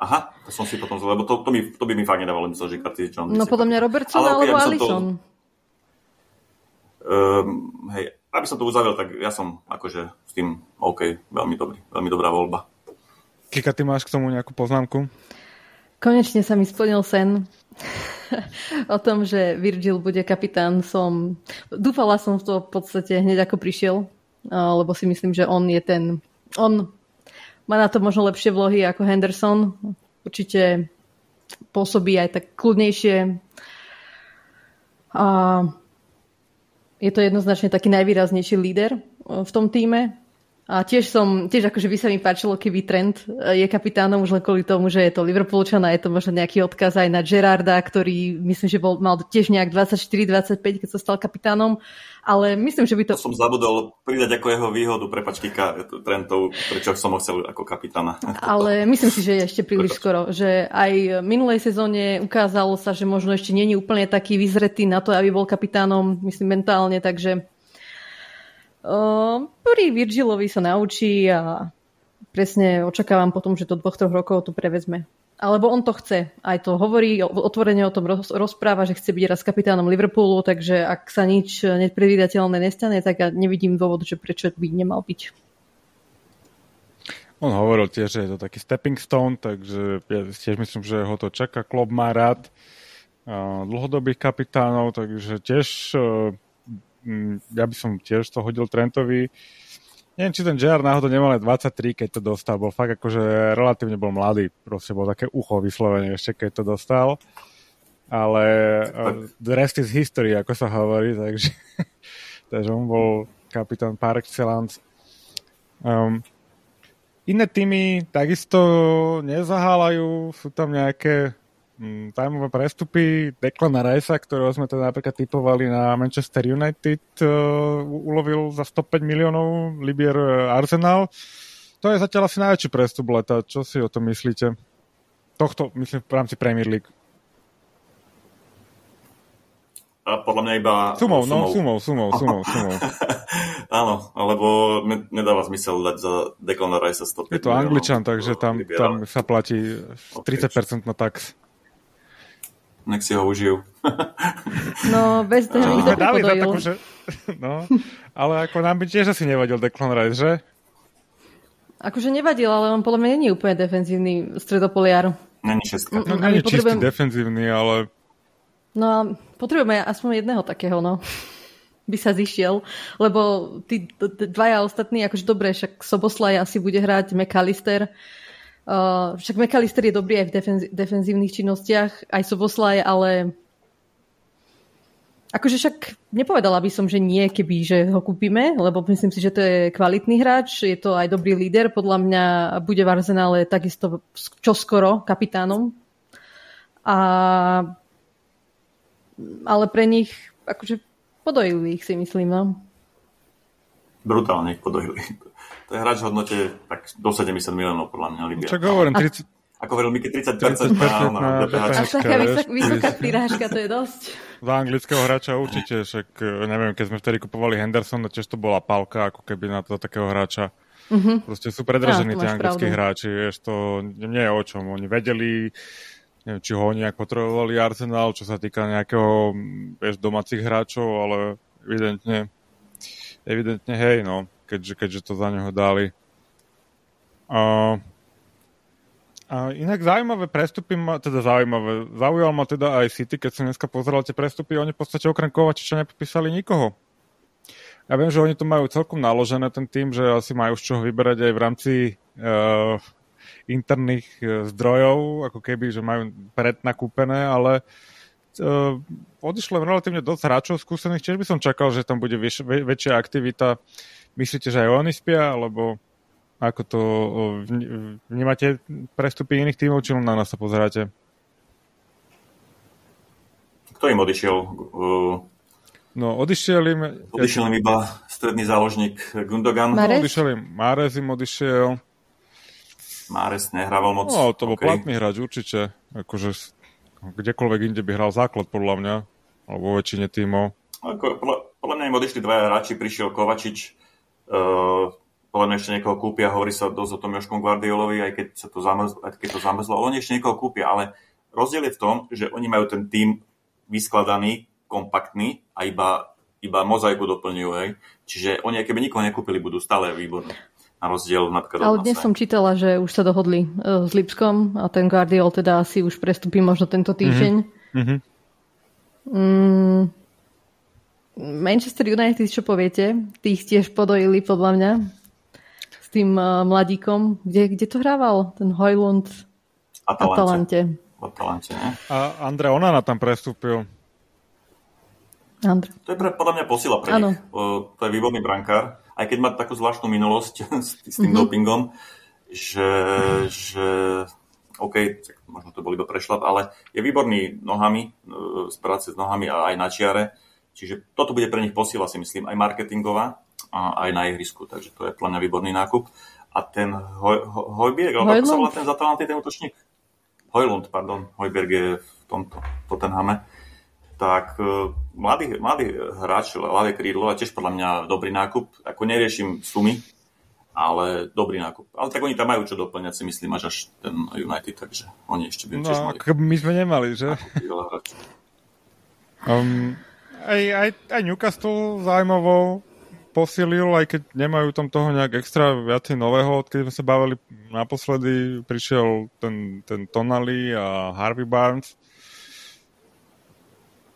Aha, som si potom zvedal, lebo to, to, by, to by mi fakt nedávalo mysle, že Jones. No podľa mňa Robertson ale, alebo Alison. To... Um, hej, aby som to uzavrel, tak ja som akože s tým OK, veľmi dobrý, veľmi dobrá voľba. Kika, ty máš k tomu nejakú poznámku? Konečne sa mi splnil sen. o tom, že Virgil bude kapitán, som... Dúfala som v to v podstate hneď ako prišiel, lebo si myslím, že on je ten... On má na to možno lepšie vlohy ako Henderson. Určite pôsobí aj tak kľudnejšie. A je to jednoznačne taký najvýraznejší líder v tom týme. A tiež som, tiež akože by sa mi páčilo, keby Trent je kapitánom už len kvôli tomu, že je to Liverpoolčan a je to možno nejaký odkaz aj na Gerarda, ktorý myslím, že bol, mal tiež nejak 24-25, keď sa stal kapitánom. Ale myslím, že by to... to som zabudol pridať ako jeho výhodu, prepač Kika, Trentov, prečo som ho chcel ako kapitána. Ale myslím si, že je ešte príliš skoro. Že aj v minulej sezóne ukázalo sa, že možno ešte není úplne taký vyzretý na to, aby bol kapitánom, myslím mentálne, takže pri Virgilovi sa naučí a presne očakávam potom, že do dvoch, troch rokov to prevezme. Alebo on to chce. Aj to hovorí, otvorene o tom rozpráva, že chce byť raz kapitánom Liverpoolu, takže ak sa nič nepredvídateľné nestane, tak ja nevidím dôvod, že prečo by nemal byť. On hovoril tiež, že je to taký stepping stone, takže ja tiež myslím, že ho to čaká. Klob má rád dlhodobých kapitánov, takže tiež Mm, ja by som tiež to hodil Trentovi. Neviem, či ten JR náhodou nemal 23, keď to dostal. Bol fakt akože relatívne bol mladý. Proste bol také ucho vyslovene ešte, keď to dostal. Ale uh, the rest is history, ako sa hovorí, takže, takže on bol kapitán par excellence. Um, iné týmy takisto nezahálajú, sú tam nejaké Mm, tajmové prestupy Declan Rice, ktorého sme teda napríklad typovali na Manchester United, uh, ulovil za 105 miliónov Libier uh, Arsenal. To je zatiaľ asi najväčší prestup leta. Čo si o tom myslíte? Tohto, myslím, v rámci Premier League. A podľa mňa iba... Sumou, no, sumou, sumou, sumou, sumou. Áno, alebo nedáva zmysel dať za Declan Rice 105 Je to Angličan, takže tam, tam sa platí 30% na tax nech si ho užijú. No, bez toho no. nikto dali za takú, že... No, ale ako nám by tiež asi nevadil Declan Rice, že? Akože nevadil, ale on podľa mňa nie je úplne defenzívny stredopoliar. Není šestka. No, není čistý defenzívny, ale... No a potrebujeme aspoň jedného takého, no by sa zišiel, lebo tí dvaja ostatní, akože dobre, však Soboslaj asi bude hrať McAllister, Uh, však McAllister je dobrý aj v defenz- defenzívnych činnostiach, aj Soboslaj, ale akože však nepovedala by som, že nie, keby že ho kúpime, lebo myslím si, že to je kvalitný hráč, je to aj dobrý líder, podľa mňa bude v Arsenále takisto čoskoro kapitánom. A ale pre nich akože podojili ich si myslím, no. Brutálne ich podojili. To je hráč v hodnote tak do 70 miliónov, podľa mňa, Libia. Čak hovorím, 30... Ako hovoril Miky, 30%, 30% na, na, na DPH. Až taká vysoká prirážka, to je dosť. Za anglického hráča určite, však neviem, keď sme vtedy kupovali Henderson, tiež to bola palka, ako keby na to takého hráča. Uh-huh. Proste sú predražení tie anglickí hráči, vieš, to nie je o čom. Oni vedeli, neviem, či ho oni nejak potrebovali Arsenal, čo sa týka nejakého, vieš, domácich hráčov, ale evidentne, evidentne hej, no, keďže, keďže to za neho dali. Uh, a inak zaujímavé prestupy ma, teda zaujímavé, zaujal ma teda aj City, keď som dneska pozeral tie prestupy, oni v podstate okrem Kovačiča nepopísali nikoho. Ja viem, že oni to majú celkom naložené, ten tým, že asi majú z čoho vyberať aj v rámci uh, interných uh, zdrojov, ako keby, že majú prednakúpené, ale uh, odišlo relatívne dosť hráčov skúsených, tiež by som čakal, že tam bude väč- väčšia aktivita. Myslíte, že aj oni spia, alebo ako to vnímate prestupy iných tímov, či len na nás sa pozeráte? Kto im odišiel? No, odišiel im... Odišiel im iba stredný záložník Gundogan. Mares? No, odišiel im Mares im odišiel. Mares nehrával moc. No, to bol okay. platný hráč určite. Akože kdekoľvek inde by hral základ podľa mňa. Alebo vo väčšine tímov. Ako, podľa, podľa mňa im odišli dvaja hráči. Prišiel Kovačič. Uh, podľa mňa ešte niekoho kúpia, hovorí sa dosť o tom Joškom Guardiolovi, aj keď, sa to zamrzlo, aj keď to zamrzlo, oni ešte niekoho kúpia, ale rozdiel je v tom, že oni majú ten tým vyskladaný, kompaktný a iba, iba mozaiku doplňujú, hej. Čiže oni, keby nikoho nekúpili, budú stále výborní. Na rozdiel napríklad Ale dnes som čítala, že už sa dohodli uh, s Lipskom a ten Guardiol teda asi už prestupí možno tento týždeň. Mm-hmm. Mm, Manchester United, čo poviete? Tých tiež podojili podľa mňa tým uh, mladíkom. Kde, kde to hrával? Ten Hojlund Atalante. Atalante. Atalante A Andre Onana tam prestúpil. Andre. To je pre, podľa mňa posila pre ano. nich. O, to je výborný brankár. Aj keď má takú zvláštnu minulosť s, s tým mm-hmm. dopingom, že, že OK, možno to bol iba prešlap, ale je výborný nohami, z práce s nohami a aj na čiare. Čiže toto bude pre nich posila, si myslím, aj marketingová a aj na ihrisku, takže to je plne výborný nákup. A ten Hoj, Hojbjerg, alebo ako sa volá ten zatalantý ten útočník? Hojlund, pardon, Hojberg je v tomto Tottenhame. Tak uh, mladý, mladý hráč, ľavé krídlo a tiež podľa mňa dobrý nákup. Ako neriešim sumy, ale dobrý nákup. Ale tak oni tam majú čo doplňať, si myslím, až až ten United, takže oni ešte by no, tiež mali. my sme nemali, že? Um, aj, aj, aj Newcastle zaujímavou posilil, aj keď nemajú tam toho nejak extra viacej nového, odkedy sme sa bavili naposledy, prišiel ten, ten Tonali a Harvey Barnes.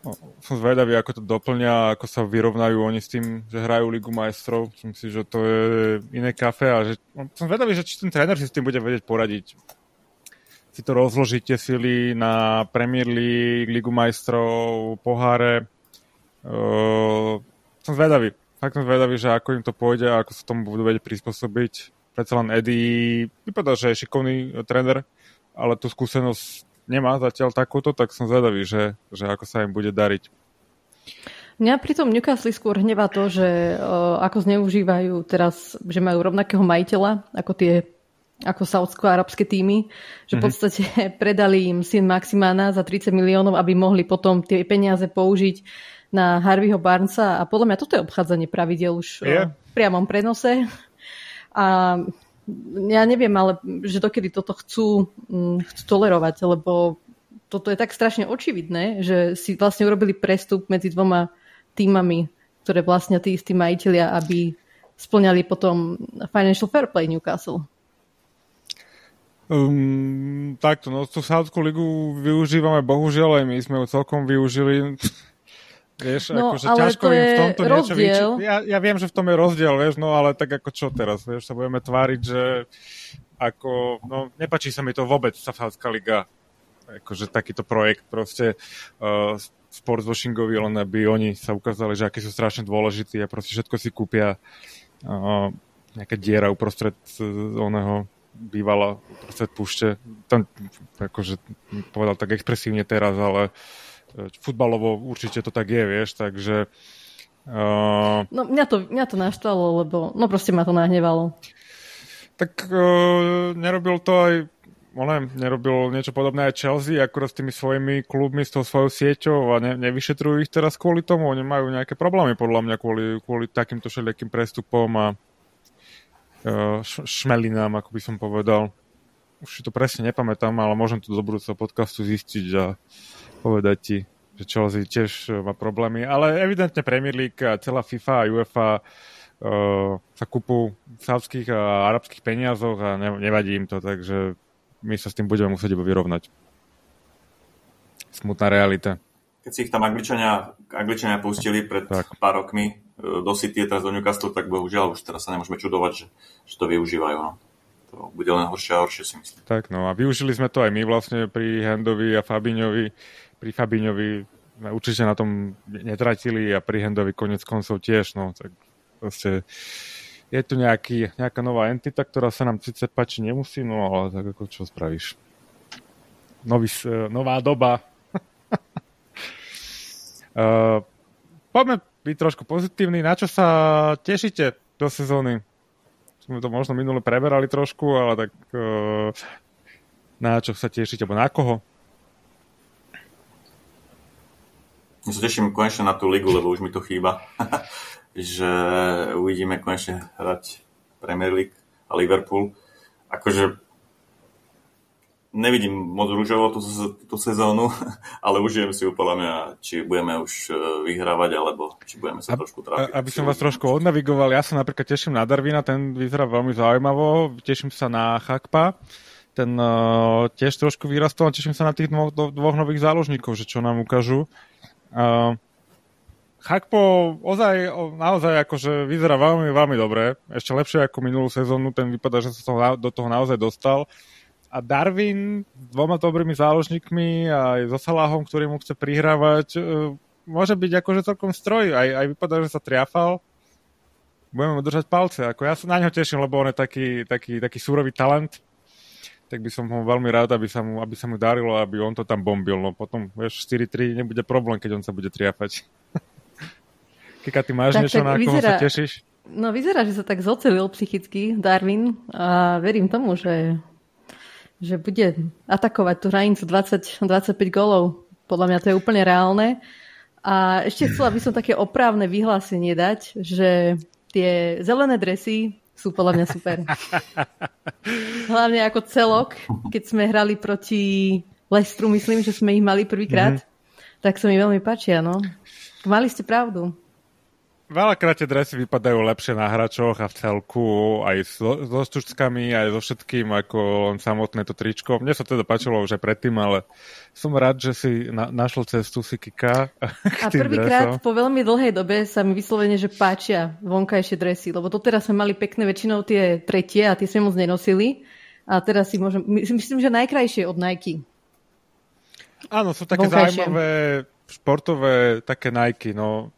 No, som zvedavý, ako to doplňa, ako sa vyrovnajú oni s tým, že hrajú Ligu majstrov. Myslím si, že to je iné kafe a že, no, som zvedavý, že či ten tréner si s tým bude vedieť poradiť. Si to rozložíte sily na Premier League, Ligu majstrov, poháre. Uh, som zvedavý fakt som zvedavý, že ako im to pôjde a ako sa tomu budú vedieť prispôsobiť. Predsa len Eddie vypadá, že je šikovný tréner, ale tú skúsenosť nemá zatiaľ takúto, tak som zvedavý, že, že ako sa im bude dariť. Mňa pri tom Newcastle skôr hnevá to, že uh, ako zneužívajú teraz, že majú rovnakého majiteľa ako tie ako saudsko-arabské týmy, že v mhm. podstate mm-hmm. predali im syn Maximana za 30 miliónov, aby mohli potom tie peniaze použiť na Harveyho Barnesa a podľa mňa toto je obchádzanie pravidel už yeah. v priamom prenose. A ja neviem, ale že dokedy toto chcú, mm, chcú tolerovať, lebo toto je tak strašne očividné, že si vlastne urobili prestup medzi dvoma týmami, ktoré vlastne tí istí majiteľia, aby splňali potom Financial Fair Play Newcastle. Um, takto, no tú Sáudskú ligu využívame bohužiaľ aj my sme ju celkom využili Vieš, no, akože ťažko im v tomto rozdiel. niečo vyčiť. Ja, ja viem, že v tom je rozdiel, vieš, no ale tak ako čo teraz, vieš, sa budeme tváriť, že ako, no nepačí sa mi to vôbec, Safárska liga, akože takýto projekt proste uh, sportswashingový, len aby oni sa ukázali, že akí sú strašne dôležití a proste všetko si kúpia uh, nejaká diera uprostred oného bývala uprostred púšte. Tam, akože povedal tak expresívne teraz, ale uh, futbalovo určite to tak je, vieš, takže... Uh... No mňa to, mňa to naštvalo, lebo no proste ma to nahnevalo. Tak uh, nerobil to aj neviem, nerobil niečo podobné aj Chelsea, akurát s tými svojimi klubmi, s tou svojou sieťou a ne, nevyšetrujú ich teraz kvôli tomu. Oni majú nejaké problémy podľa mňa kvôli, kvôli takýmto všelijakým prestupom a uh, šmelinám, ako by som povedal. Už si to presne nepamätám, ale môžem to do budúceho podcastu zistiť a povedať ti, že Chelsea tiež má problémy. Ale evidentne Premier League a celá FIFA a UEFA uh, sa kúpu v sávských a arabských peniazoch a ne, nevadí im to, takže my sa s tým budeme musieť iba vyrovnať. Smutná realita. Keď si ich tam Angličania, Angličania pustili pred tak. pár rokmi e, do City, teraz do Newcastle, tak bohužiaľ už teraz sa nemôžeme čudovať, že, že to využívajú. No. To bude len horšie a horšie si myslím. Tak no a využili sme to aj my vlastne pri Handovi a Fabiňovi. Pri Fabiňovi sme určite na tom netratili a pri Handovi konec koncov tiež. No, tak proste je tu nejaký, nejaká nová entita, ktorá sa nám síce páči nemusí, no ale tak ako čo spravíš. Nový, nová doba, Uh, poďme byť trošku pozitívni. Na čo sa tešíte do sezóny? Sme to možno minule preberali trošku, ale tak uh, na čo sa tešíte, alebo na koho? Ja sa teším konečne na tú ligu, lebo už mi to chýba. že uvidíme konečne hrať Premier League a Liverpool. Akože nevidím moc rúžovo tú, tú sezónu, ale užijem si podľa mňa, či budeme už e, vyhrávať, alebo či budeme sa trošku trápiť. Aby som vás trošku odnavigoval, ja sa napríklad teším na Darvina, ten vyzerá veľmi zaujímavo, teším sa na Chakpa, ten uh, tiež trošku vyrastol a teším sa na tých dvoch, dvoch nových záložníkov, že čo nám ukážu. Uh, Chakpo ozaj, naozaj akože vyzerá veľmi, veľmi dobre. Ešte lepšie ako minulú sezónu. Ten vypadá, že sa do toho naozaj dostal a Darwin s dvoma dobrými záložníkmi a aj so Salahom, ktorý mu chce prihrávať, e, môže byť akože celkom stroj. Aj, aj vypadá, že sa triafal. Budeme mu držať palce. Ako ja sa na ňo teším, lebo on je taký, taký, taký súrový talent. Tak by som ho veľmi rád, aby sa mu, aby sa mu darilo, aby on to tam bombil. No potom, vieš, 4-3 nebude problém, keď on sa bude triafať. Kika, ty máš tak, niečo, tak na vyzerá, sa tešíš? No vyzerá, že sa tak zocelil psychicky Darwin a verím tomu, že že bude atakovať tú hranicu 20-25 golov. Podľa mňa to je úplne reálne. A ešte chcela by som také opravné vyhlásenie dať, že tie zelené dresy sú podľa mňa super. Hlavne ako celok, keď sme hrali proti Lestru, myslím, že sme ich mali prvýkrát, mm-hmm. tak sa mi veľmi páčia, no. Mali ste pravdu. Veľakrát tie dresy vypadajú lepšie na hračoch a v celku aj so, so stučkami, aj so všetkým ako len samotné to tričko. Mne sa teda páčilo už aj predtým, ale som rád, že si na, našol cestu si Kika. A prvýkrát po veľmi dlhej dobe sa mi vyslovene, že páčia vonkajšie dresy, lebo to teraz sme mali pekné väčšinou tie tretie a tie sme moc nenosili. A teraz si môžem, myslím, že najkrajšie od Nike. Áno, sú také vonkajšie. zaujímavé športové také Nike, no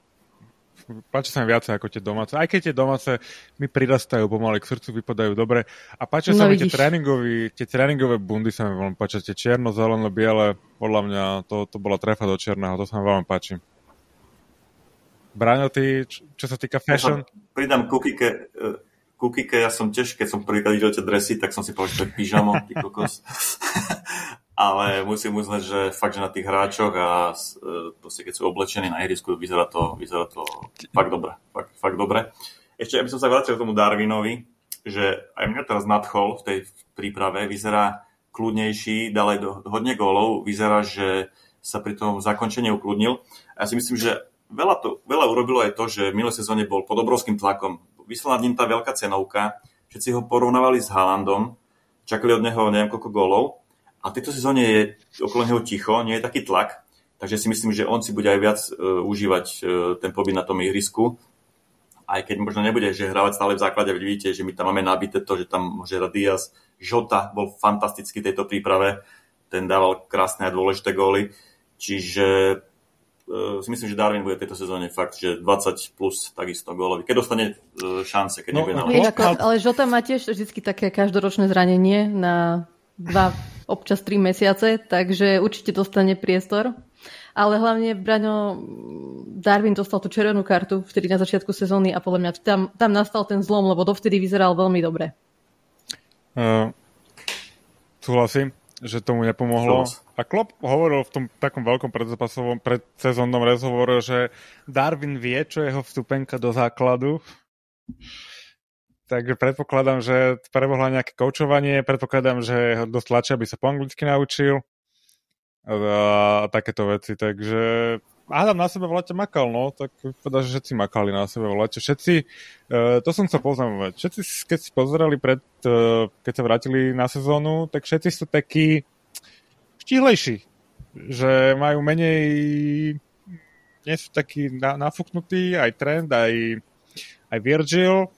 páči sa mi viacej ako tie domáce. Aj keď tie domáce mi prirastajú pomaly k srdcu, vypadajú dobre. A páčia no, sa mi tie, tréningové, tie tréningové bundy sa mi veľmi páčia. Tie čierno, zeleno, biele, podľa mňa to, to bola trefa do čierneho, to sa mi veľmi páči. Braňo, ty, čo, čo sa týka fashion? Ja pridám kukike, kukike, ja som tiež, keď som prvýkrát videl tie dresy, tak som si povedal, že to je pyžamo, ty kokos. Ale musím uznať, že fakt, že na tých hráčoch a e, proste keď sú oblečení na ihrisku, vyzerá to, vyzerá to fakt dobre. Fakt, fakt dobre. Ešte, aby som sa vrátil k tomu Darwinovi, že aj mňa teraz nadchol v tej príprave, vyzerá kľudnejší, dal aj do, hodne gólov, vyzerá, že sa pri tom zakončení ukludnil. A ja si myslím, že veľa, to, veľa urobilo aj to, že v minulej sezóne bol pod obrovským tlakom. Vyslala ním tá veľká cenovka, všetci ho porovnávali s Haalandom, čakali od neho neviem koľko gólov a v tejto sezóne je okolo neho ticho, nie je taký tlak, takže si myslím, že on si bude aj viac uh, užívať uh, ten pobyt na tom ihrisku. Aj keď možno nebude, že hrávať stále v základe, vidíte, že my tam máme nabité to, že tam môže hrať Diaz. Žota bol fantastický v tejto príprave, ten dával krásne a dôležité góly. Čiže uh, si myslím, že Darwin bude v tejto sezóne fakt, že 20 plus takisto gólový. Keď dostane uh, šance, keď no, nebude na Ale Žota má tiež vždy také každoročné zranenie na dva občas 3 mesiace, takže určite dostane priestor. Ale hlavne Braňo Darwin dostal tú červenú kartu vtedy na začiatku sezóny a podľa mňa tam, tam nastal ten zlom, lebo dovtedy vyzeral veľmi dobre. Uh, súhlasím, že tomu nepomohlo. A Klopp hovoril v tom takom veľkom predzápasovom predsezónnom rozhovore, že Darwin vie, čo je jeho vstupenka do základu takže predpokladám, že prebohla nejaké koučovanie, predpokladám, že ho dosť tlačia, aby sa po anglicky naučil. A takéto veci, takže Adam na sebe v makal, no, tak povedal, že všetci makali na sebe v. Všetci, uh, to som chcel poznamovať, všetci, keď si pozerali pred, uh, keď sa vrátili na sezónu, tak všetci sú takí štihlejší, že majú menej, nie sú takí na, nafúknutí, aj Trend, aj, aj Virgil,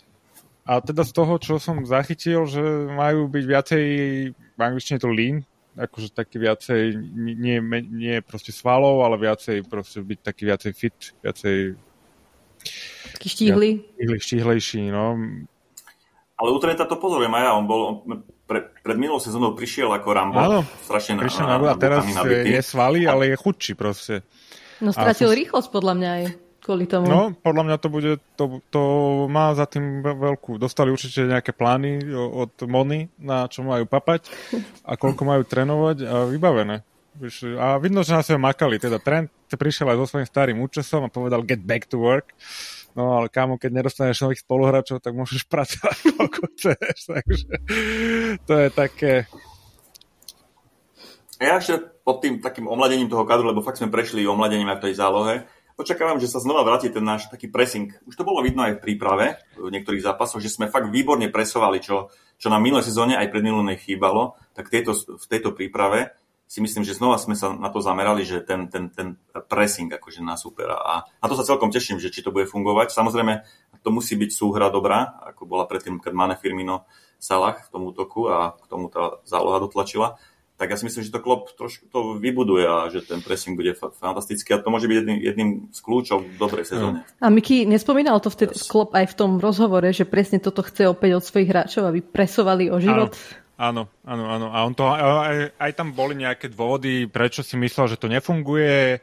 a teda z toho, čo som zachytil, že majú byť viacej, v angličtine to lean, akože taký viacej, nie, nie proste svalov, ale viacej proste byť taký viacej fit, viacej taký štíhly. Štíhly, štíhlejší, no. Ale u Trenta to pozorujem aj ja, on bol, on pre, pred minulou sezónou prišiel ako Rambo. Áno, strašne prišiel na, na, na, a teraz je svalý, ale je chudší proste. No stratil som... rýchlosť podľa mňa aj kvôli tomu. No, podľa mňa to bude, to, to má za tým veľkú, dostali určite nejaké plány od Mony, na čo majú papať a koľko majú trénovať a vybavené. A vidno, že na sebe makali. Teda Trent prišiel aj so svojím starým účesom a povedal get back to work. No ale kámo, keď nedostaneš nových spoluhráčov, tak môžeš pracovať koľko chceš. Takže to je také... Ja ešte pod tým takým omladením toho kadru, lebo fakt sme prešli omladením aj v tej zálohe, očakávam, že sa znova vráti ten náš taký pressing. Už to bolo vidno aj v príprave v niektorých zápasoch, že sme fakt výborne presovali, čo, čo nám minulé sezóne aj pred minulé chýbalo, tak tejto, v tejto príprave si myslím, že znova sme sa na to zamerali, že ten, ten, ten pressing akože na supera. A na to sa celkom teším, že či to bude fungovať. Samozrejme, to musí byť súhra dobrá, ako bola predtým, keď Mane Firmino Salah v tom útoku a k tomu tá záloha dotlačila tak ja si myslím, že to Klopp trošku to vybuduje a že ten pressing bude fantastický a to môže byť jedným, jedným z kľúčov v dobrej sezóne. A Miki, nespomínal to vtedy yes. Klopp aj v tom rozhovore, že presne toto chce opäť od svojich hráčov, aby presovali o život? Áno, áno, áno. A on to, aj, aj tam boli nejaké dôvody, prečo si myslel, že to nefunguje.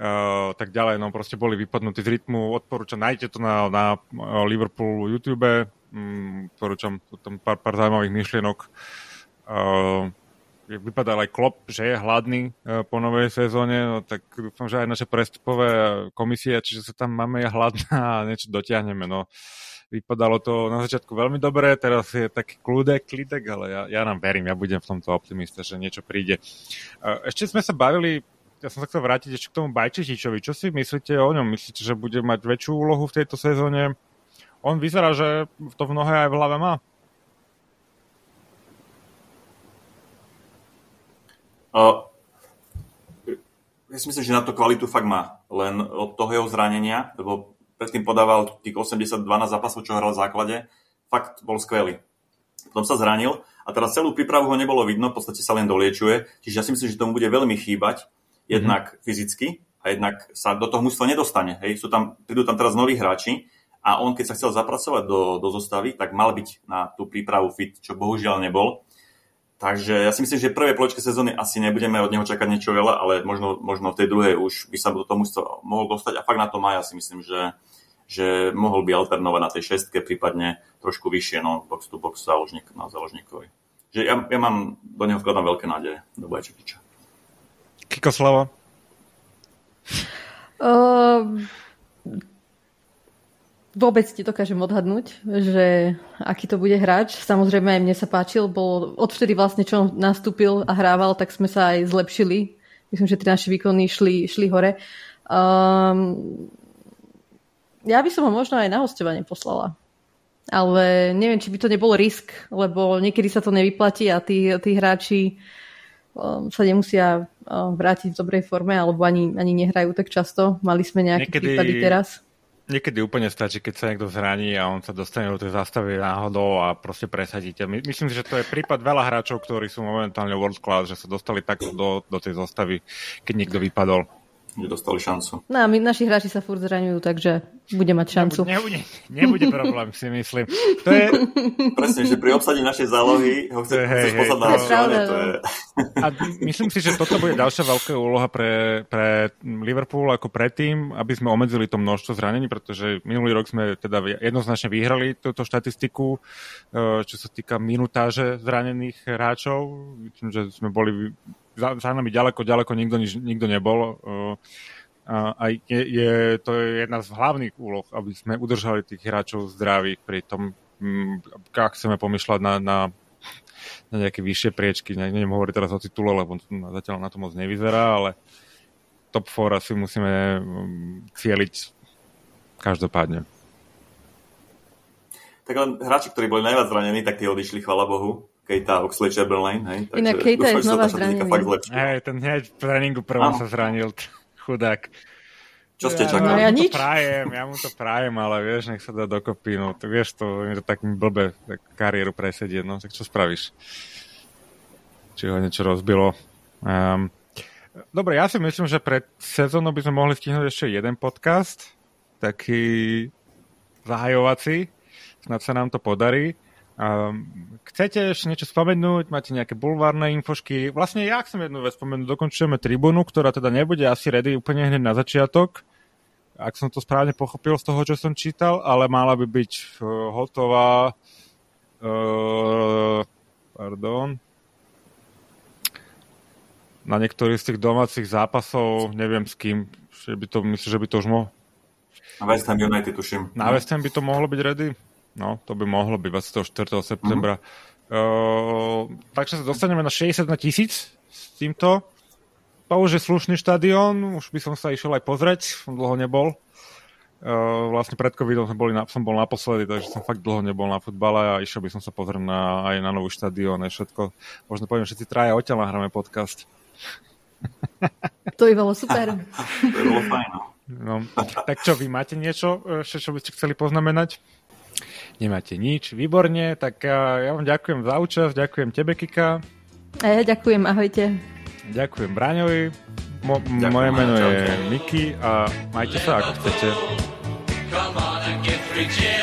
Uh, tak ďalej, no proste boli vypadnutí z rytmu, odporúčam, nájdete to na, na Liverpool YouTube, um, odporúčam tam pár, pár zaujímavých myšlienok. Uh, vypadal aj Klop, že je hladný e, po novej sezóne, no tak dúfam, že aj naše prestupové komisie, čiže sa tam máme hladná a niečo dotiahneme. No. Vypadalo to na začiatku veľmi dobre, teraz je taký kľudek, klidek, ale ja, ja nám verím, ja budem v tomto optimista, že niečo príde. E, ešte sme sa bavili, ja som sa chcel vrátiť ešte k tomu Bajčetičovi. Čo si myslíte o ňom? Myslíte, že bude mať väčšiu úlohu v tejto sezóne? On vyzerá, že to v nohe aj v hlave má. Uh, ja si myslím, že na to kvalitu fakt má. Len od toho jeho zranenia, lebo predtým podával tých 82 na zápasov, čo hral v základe, fakt bol skvelý. Potom sa zranil a teraz celú prípravu ho nebolo vidno, v podstate sa len doliečuje, čiže ja si myslím, že tomu bude veľmi chýbať, jednak mm-hmm. fyzicky a jednak sa do toho mužstva nedostane. Hej. Sú tam, prídu tam teraz noví hráči a on, keď sa chcel zapracovať do, do zostavy, tak mal byť na tú prípravu fit, čo bohužiaľ nebol. Takže ja si myslím, že prvé poločke sezóny asi nebudeme od neho čakať niečo veľa, ale možno, možno v tej druhej už by sa do toho mohol dostať a fakt na to má, ja si myslím, že, že mohol by alternovať na tej šestke, prípadne trošku vyššie, no box to box záložník, na záložníkovi. Že ja, ja mám, do neho vkladám veľké nádeje, do Bajčekiča. Kiko Slava? Vôbec ti dokážem odhadnúť, že aký to bude hráč. Samozrejme aj mne sa páčil, bol odvtedy vlastne, čo on nastúpil a hrával, tak sme sa aj zlepšili. Myslím, že tie naše výkony šli, šli hore. Um, ja by som ho možno aj na hostovanie poslala. Ale neviem, či by to nebol risk, lebo niekedy sa to nevyplatí a tí, tí hráči um, sa nemusia um, vrátiť v dobrej forme alebo ani, ani nehrajú tak často. Mali sme nejaké niekedy... prípady teraz Niekedy úplne stačí, keď sa niekto zraní a on sa dostane do tej zastavy náhodou a proste presadíte. My, myslím si, že to je prípad veľa hráčov, ktorí sú momentálne world class, že sa dostali takto do, do tej zastavy, keď niekto vypadol nedostali šancu. No a my, naši hráči sa furt zraňujú, takže bude mať šancu. Nebude, nebude, nebude problém, si myslím. To je... Presne, že pri obsadí našej zálohy ho chce, hej, chceš hej, na hlasovanie. To je... A myslím si, že toto bude ďalšia veľká úloha pre, pre Liverpool ako predtým, aby sme obmedzili to množstvo zranení, pretože minulý rok sme teda jednoznačne vyhrali túto štatistiku, eh, čo sa týka minutáže zranených hráčov. Myslím, že sme boli za, za nami ďaleko, ďaleko nikto, nikto nebol. A je, je, to je jedna z hlavných úloh, aby sme udržali tých hráčov zdravých pri tom ak chceme pomýšľať na, na, na nejaké vyššie priečky. Ne, neviem hovoriť teraz o titule, lebo zatiaľ na to moc nevyzerá, ale top 4 asi musíme cieliť každopádne. Tak len hráči, ktorí boli najviac zranení, tak tí odišli, chvala Bohu. Keita, Oxley, Chamberlain, hej. Takže Inak Keita je znova zranený. Hej, ten hneď v tréningu prvom sa zranil, chudák. Čo ste čakali? No, ja, ja mu to prajem, ja mu to prajem, ale vieš, nech sa dá dokopy, no, tak vieš to, je to tak blbe tak kariéru presedieť, no, tak čo spravíš? Či ho niečo rozbilo. Um, dobre, ja si myslím, že pred sezónou by sme mohli stihnúť ešte jeden podcast, taký zahajovací, snad sa nám to podarí. Um, chcete ešte niečo spomenúť? Máte nejaké bulvárne infošky? Vlastne ja chcem jednu vec spomenúť. Dokončujeme tribúnu, ktorá teda nebude asi ready úplne hneď na začiatok. Ak som to správne pochopil z toho, čo som čítal, ale mala by byť uh, hotová uh, pardon na niektorých z tých domácich zápasov, neviem s kým, že by to, myslím, že by to už mohlo. Na West Ham United, tuším. Na West Ham by to mohlo byť ready? No, to by mohlo byť 24. septembra. Mm-hmm. Uh, takže sa dostaneme na 61 tisíc s týmto. To už je slušný štadión, už by som sa išiel aj pozrieť, som dlho nebol. Uh, vlastne pred covidom som, boli na, som bol naposledy, takže som fakt dlho nebol na futbale a išiel by som sa pozrieť na, aj na nový štadión, aj všetko. Možno poviem, všetci traja odtiaľ nahráme podcast. To by bolo super. to by bolo fajn. No. no. Tak čo, vy máte niečo, ešte, čo by ste chceli poznamenať? Nemáte nič, výborne, tak ja vám ďakujem za účasť, ďakujem tebe, Kika. A ja ďakujem, ahojte. Ďakujem Braňovi, Mo- ďakujem, moje meno je Miki a majte sa ako chcete. Come on and three cheers.